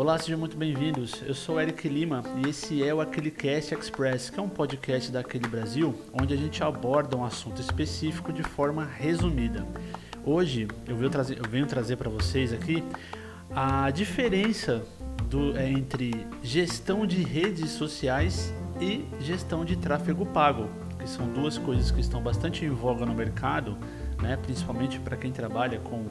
Olá, sejam muito bem-vindos. Eu sou Eric Lima e esse é o Aquele Cast Express, que é um podcast da Aquele Brasil, onde a gente aborda um assunto específico de forma resumida. Hoje eu venho trazer, trazer para vocês aqui a diferença do, é, entre gestão de redes sociais e gestão de tráfego pago, que são duas coisas que estão bastante em voga no mercado, né, principalmente para quem trabalha com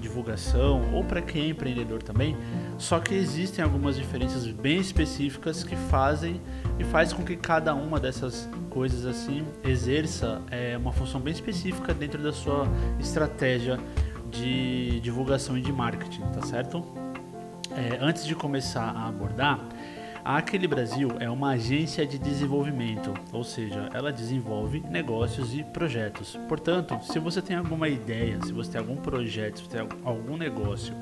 divulgação ou para quem é empreendedor também. Só que existem algumas diferenças bem específicas que fazem e faz com que cada uma dessas coisas assim exerça é, uma função bem específica dentro da sua estratégia de divulgação e de marketing, tá certo? É, antes de começar a abordar, a Aquele Brasil é uma agência de desenvolvimento, ou seja, ela desenvolve negócios e projetos. Portanto, se você tem alguma ideia, se você tem algum projeto, se você tem algum negócio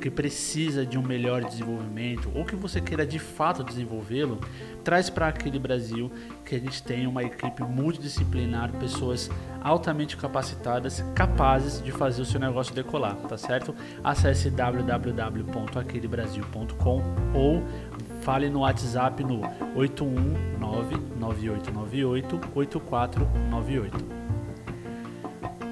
que precisa de um melhor desenvolvimento ou que você queira de fato desenvolvê-lo, traz para aquele Brasil que a gente tem uma equipe multidisciplinar, pessoas altamente capacitadas, capazes de fazer o seu negócio decolar, tá certo? Acesse www.aquelebrasil.com ou fale no WhatsApp no 81998988498.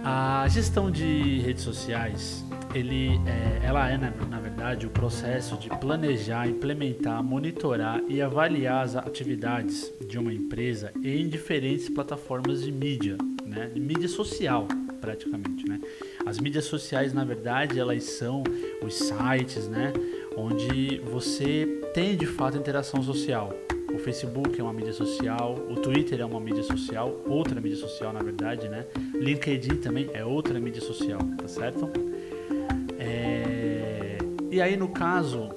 A gestão de redes sociais ele, é, ela é, na, na, verdade, o processo de planejar, implementar, monitorar e avaliar as atividades de uma empresa em diferentes plataformas de mídia, né? De mídia social, praticamente, né? As mídias sociais, na verdade, elas são os sites, né? Onde você tem de fato interação social. O Facebook é uma mídia social, o Twitter é uma mídia social, outra mídia social na verdade, né? LinkedIn também é outra mídia social, tá certo? E aí, no caso,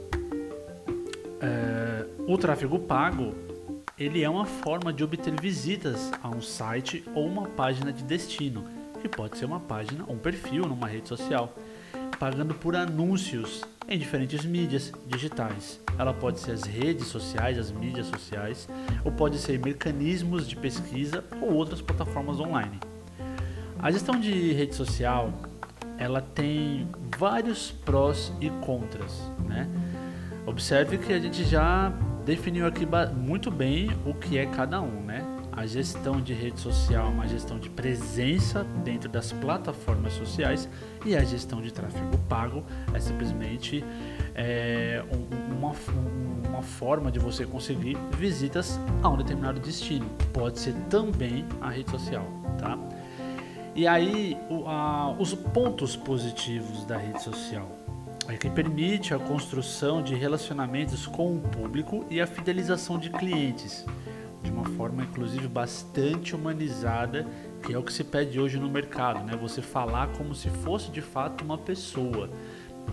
é... o tráfego pago ele é uma forma de obter visitas a um site ou uma página de destino, que pode ser uma página ou um perfil numa rede social, pagando por anúncios em diferentes mídias digitais. Ela pode ser as redes sociais, as mídias sociais, ou pode ser mecanismos de pesquisa ou outras plataformas online. A gestão de rede social ela tem vários prós e contras, né? Observe que a gente já definiu aqui muito bem o que é cada um, né? A gestão de rede social é uma gestão de presença dentro das plataformas sociais e a gestão de tráfego pago é simplesmente é, uma, uma forma de você conseguir visitas a um determinado destino. Pode ser também a rede social, tá? E aí, o, a, os pontos positivos da rede social é que permite a construção de relacionamentos com o público e a fidelização de clientes, de uma forma inclusive bastante humanizada, que é o que se pede hoje no mercado, né? Você falar como se fosse de fato uma pessoa,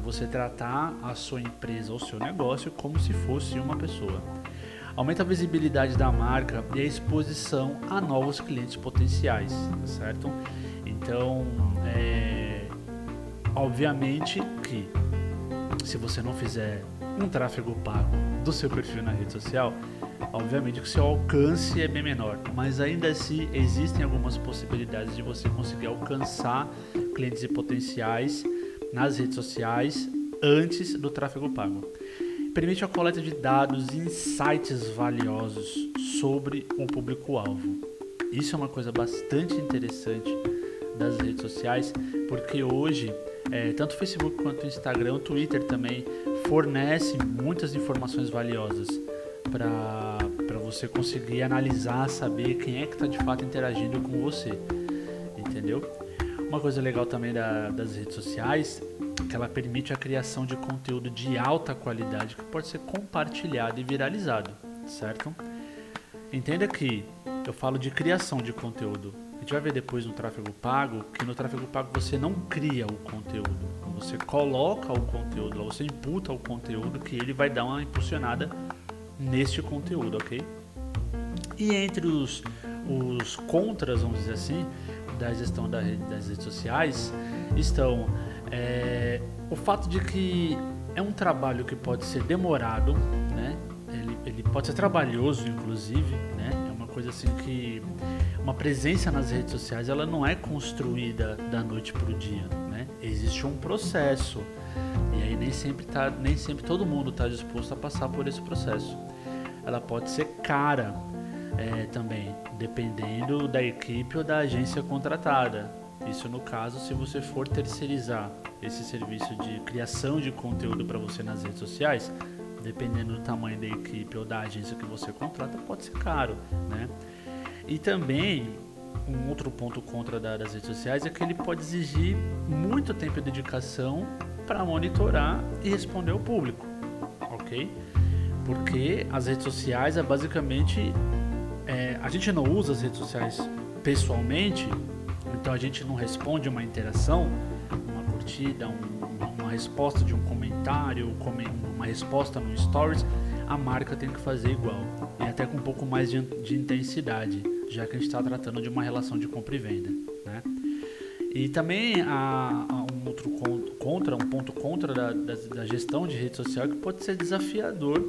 você tratar a sua empresa ou seu negócio como se fosse uma pessoa. Aumenta a visibilidade da marca e a exposição a novos clientes potenciais, tá certo? Então, é, obviamente que se você não fizer um tráfego pago do seu perfil na rede social, obviamente que seu alcance é bem menor, mas ainda assim existem algumas possibilidades de você conseguir alcançar clientes e potenciais nas redes sociais antes do tráfego pago. Permite a coleta de dados e insights valiosos sobre o público-alvo. Isso é uma coisa bastante interessante das redes sociais, porque hoje é, tanto o Facebook quanto o Instagram, o Twitter também fornece muitas informações valiosas para você conseguir analisar, saber quem é que está de fato interagindo com você, entendeu? Uma coisa legal também da, das redes sociais é que ela permite a criação de conteúdo de alta qualidade que pode ser compartilhado e viralizado, certo? Entenda que eu falo de criação de conteúdo, a gente vai ver depois no tráfego pago que no tráfego pago você não cria o conteúdo, você coloca o conteúdo, você imputa o conteúdo que ele vai dar uma impulsionada neste conteúdo, ok? E entre os, os contras, vamos dizer assim, da gestão da rede, das redes sociais estão é, o fato de que é um trabalho que pode ser demorado, né? Ele, ele pode ser trabalhoso, inclusive, né? Coisa assim que uma presença nas redes sociais ela não é construída da noite para o dia, né? Existe um processo e aí nem sempre tá, nem sempre todo mundo está disposto a passar por esse processo. Ela pode ser cara é, também, dependendo da equipe ou da agência contratada. Isso no caso se você for terceirizar esse serviço de criação de conteúdo para você nas redes sociais, dependendo do tamanho da equipe ou da agência que você contrata, pode ser caro, né? E também um outro ponto contra das redes sociais é que ele pode exigir muito tempo e dedicação para monitorar e responder ao público, ok? Porque as redes sociais é basicamente é, a gente não usa as redes sociais pessoalmente, então a gente não responde uma interação, uma curtida, um, uma resposta de um comentário, uma resposta no stories, a marca tem que fazer igual e até com um pouco mais de, de intensidade, já que a gente está tratando de uma relação de compra e venda, né? E também há, há um outro contra, um ponto contra da, da, da gestão de rede social que pode ser desafiador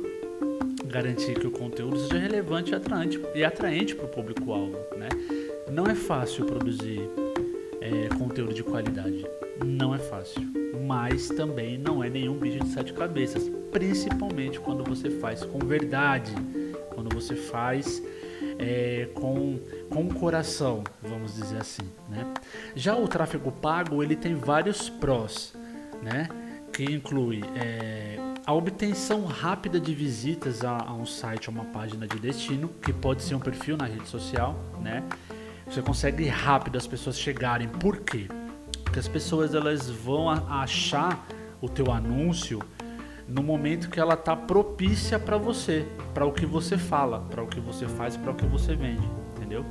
garantir que o conteúdo seja relevante e atraente, e atraente para o público-alvo. Né? Não é fácil produzir é, conteúdo de qualidade. Não é fácil. Mas também não é nenhum bicho de sete cabeças. Principalmente quando você faz com verdade. Quando você faz é, com, com coração, vamos dizer assim. Né? Já o tráfego pago ele tem vários prós, né? que inclui é, a obtenção rápida de visitas a, a, um site ou uma página de destino, que pode ser um perfil na rede social, né? Você consegue rápido as pessoas chegarem. Por quê? Porque as pessoas elas vão achar o teu anúncio no momento que ela está propícia para você, para o que você fala, para o que você faz, para o que você vende, entendeu?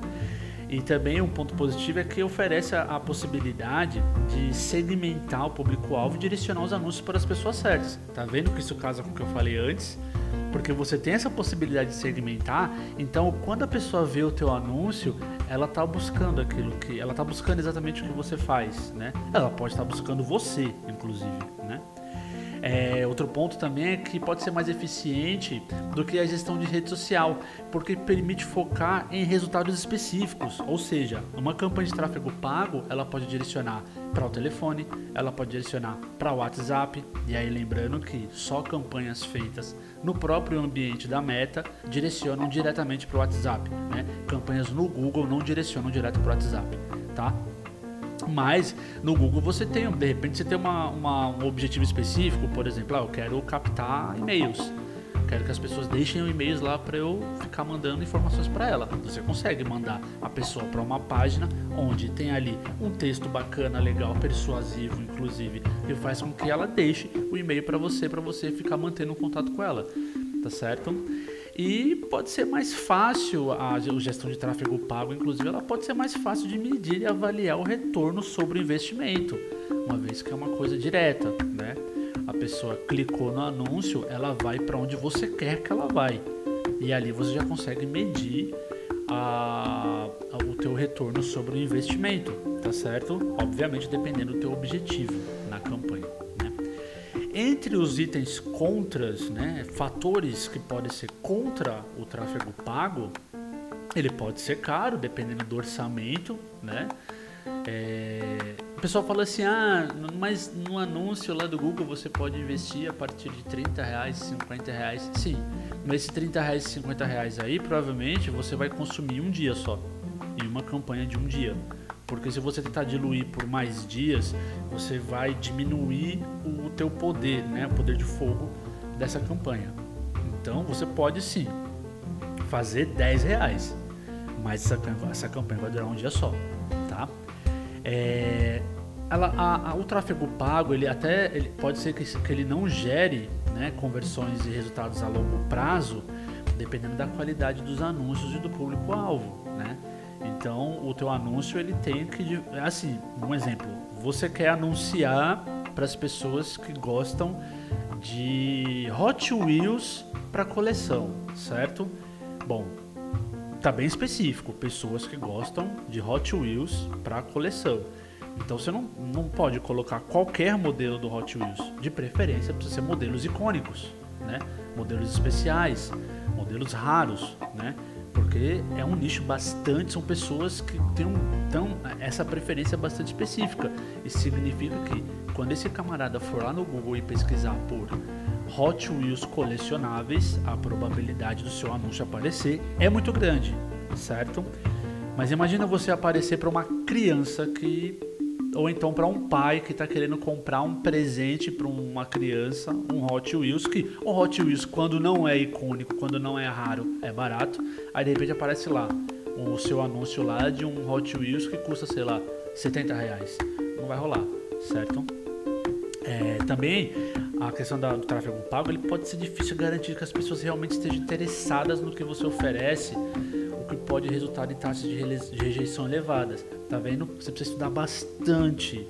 E também um ponto positivo é que oferece a, a possibilidade de segmentar o público-alvo e direcionar os anúncios para as pessoas certas. Tá vendo que isso casa com o que eu falei antes? Porque você tem essa possibilidade de segmentar, então quando a pessoa vê o teu anúncio, ela está buscando aquilo que ela está buscando exatamente o que você faz, né? Ela pode estar tá buscando você, inclusive, né? É, outro ponto também é que pode ser mais eficiente do que a gestão de rede social, porque permite focar em resultados específicos. Ou seja, uma campanha de tráfego pago ela pode direcionar para o telefone, ela pode direcionar para o WhatsApp. E aí lembrando que só campanhas feitas no próprio ambiente da Meta direcionam diretamente para o WhatsApp. Né? Campanhas no Google não direcionam direto para o WhatsApp, tá? Mas no Google você tem, de repente você tem uma, uma, um objetivo específico, por exemplo, ah, eu quero captar e-mails. Quero que as pessoas deixem e-mails lá para eu ficar mandando informações para ela. Você consegue mandar a pessoa para uma página onde tem ali um texto bacana, legal, persuasivo, inclusive, que faz com que ela deixe o e-mail para você, para você ficar mantendo um contato com ela, tá certo? E pode ser mais fácil a gestão de tráfego pago, inclusive, ela pode ser mais fácil de medir e avaliar o retorno sobre o investimento, uma vez que é uma coisa direta, né? A pessoa clicou no anúncio, ela vai para onde você quer que ela vai. E ali você já consegue medir a, a, o teu retorno sobre o investimento, tá certo? Obviamente dependendo do teu objetivo na campanha. Entre os itens contras, né, fatores que podem ser contra o tráfego pago, ele pode ser caro, dependendo do orçamento, né? É, o pessoal fala assim, ah, mas no anúncio lá do Google você pode investir a partir de 30 reais, 50 reais. Sim, mas esses 30 reais, 50 reais aí, provavelmente você vai consumir um dia só, em uma campanha de um dia. Porque se você tentar diluir por mais dias, você vai diminuir o teu poder, né? O poder de fogo dessa campanha. Então você pode sim fazer 10 reais. Mas essa, essa campanha vai durar um dia só, tá? É, ela, a, a, o tráfego pago, ele até ele, pode ser que, que ele não gere né, conversões e resultados a longo prazo, dependendo da qualidade dos anúncios e do público-alvo? Então, o teu anúncio ele tem que assim, um exemplo, você quer anunciar para as pessoas que gostam de Hot Wheels para coleção, certo? Bom, tá bem específico, pessoas que gostam de Hot Wheels para coleção. Então você não, não pode colocar qualquer modelo do Hot Wheels. De preferência precisa ser modelos icônicos, né? Modelos especiais, modelos raros, né? Porque é um nicho bastante, são pessoas que têm um, tão, essa preferência bastante específica. Isso significa que quando esse camarada for lá no Google e pesquisar por Hot Wheels colecionáveis, a probabilidade do seu anúncio aparecer é muito grande, certo? Mas imagina você aparecer para uma criança que ou então para um pai que está querendo comprar um presente para uma criança, um Hot Wheels, que o Hot Wheels, quando não é icônico, quando não é raro, é barato. Aí de repente aparece lá o seu anúncio lá de um Hot Wheels que custa, sei lá, 70 reais. Não vai rolar, certo? É, também a questão da, do tráfego pago, ele pode ser difícil garantir que as pessoas realmente estejam interessadas no que você oferece que pode resultar em taxas de rejeição elevadas. Tá vendo? Você precisa estudar bastante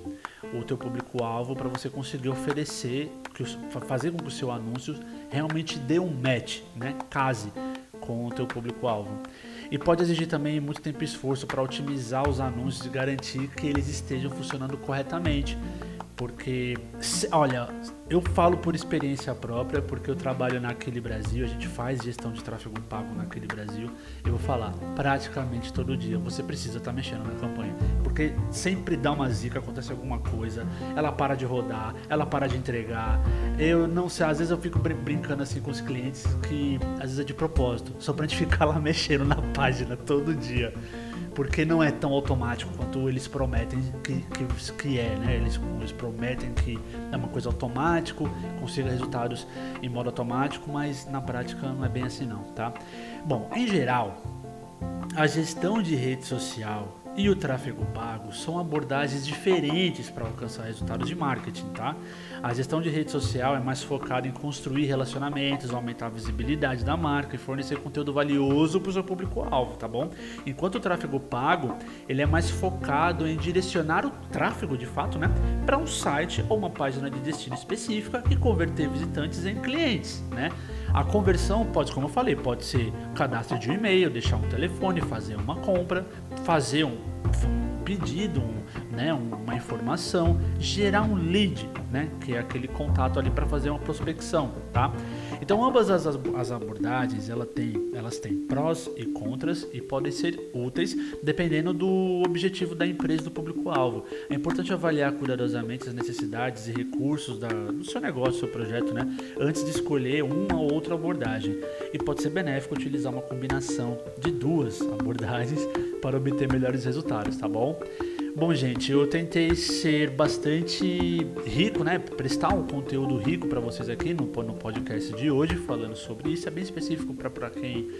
o teu público-alvo para você conseguir oferecer, fazer com que o seu anúncio realmente dê um match, né? Case com o teu público-alvo. E pode exigir também muito tempo e esforço para otimizar os anúncios e garantir que eles estejam funcionando corretamente. Porque, olha, eu falo por experiência própria, porque eu trabalho naquele Brasil, a gente faz gestão de tráfego pago naquele Brasil. Eu vou falar, praticamente todo dia você precisa estar tá mexendo na campanha, porque sempre dá uma zica, acontece alguma coisa, ela para de rodar, ela para de entregar. Eu não sei, às vezes eu fico brincando assim com os clientes que às vezes é de propósito, só pra gente ficar lá mexendo na página todo dia porque não é tão automático quanto eles prometem que, que, que é, né? Eles, eles prometem que é uma coisa automático, consiga resultados em modo automático, mas na prática não é bem assim não, tá? Bom, em geral, a gestão de rede social e o tráfego pago são abordagens diferentes para alcançar resultados de marketing, tá? A gestão de rede social é mais focada em construir relacionamentos, aumentar a visibilidade da marca e fornecer conteúdo valioso para o seu público-alvo, tá bom? Enquanto o tráfego pago, ele é mais focado em direcionar o tráfego, de fato, né, para um site ou uma página de destino específica e converter visitantes em clientes, né? A conversão pode, como eu falei, pode ser cadastro de um e-mail, deixar um telefone, fazer uma compra, fazer um, pedido, um, né, uma informação, gerar um lead, né, que é aquele contato ali para fazer uma prospecção, tá? Então ambas as, as abordagens ela tem, elas têm prós e contras e podem ser úteis dependendo do objetivo da empresa do público-alvo. É importante avaliar cuidadosamente as necessidades e recursos da, do seu negócio, do seu projeto, né, antes de escolher uma ou outra abordagem. E pode ser benéfico utilizar uma combinação de duas abordagens para obter melhores resultados, tá bom? Bom, gente, eu tentei ser bastante rico, né? Prestar um conteúdo rico para vocês aqui no, podcast de hoje, falando sobre isso. É bem específico para quem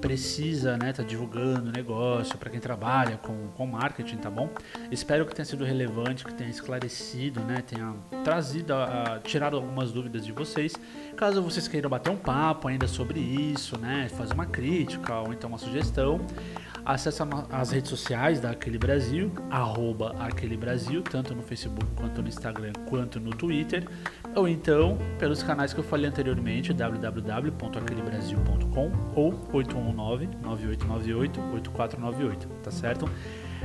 precisa, né? Tá divulgando negócio, para quem trabalha com, com marketing, tá bom? Espero que tenha sido relevante, que tenha esclarecido, né? Tenha trazido, a, a, tirado algumas dúvidas de vocês. Caso vocês queiram bater um papo ainda sobre isso, né? Fazer uma crítica ou então uma sugestão Acesse as redes sociais da Aquele Brasil, arroba Aquele Brasil, tanto no Facebook quanto no Instagram quanto no Twitter, ou então pelos canais que eu falei anteriormente, www.aquelebrasil.com ou 819-9898-8498, tá certo?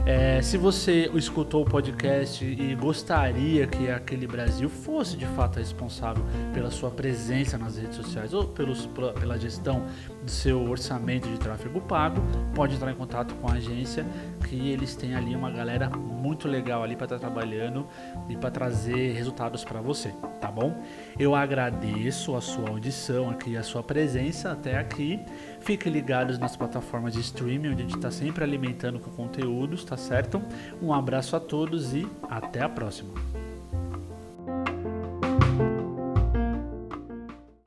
É, se você escutou o podcast e gostaria que aquele Brasil fosse de fato responsável pela sua presença nas redes sociais ou pelos, pela gestão do seu orçamento de tráfego pago, pode entrar em contato com a agência que eles têm ali uma galera muito legal ali para estar tá trabalhando e para trazer resultados para você, tá bom? Eu agradeço a sua audição aqui, a sua presença até aqui. Fiquem ligados nas plataformas de streaming, onde a gente está sempre alimentando com conteúdos, tá certo? Um abraço a todos e até a próxima.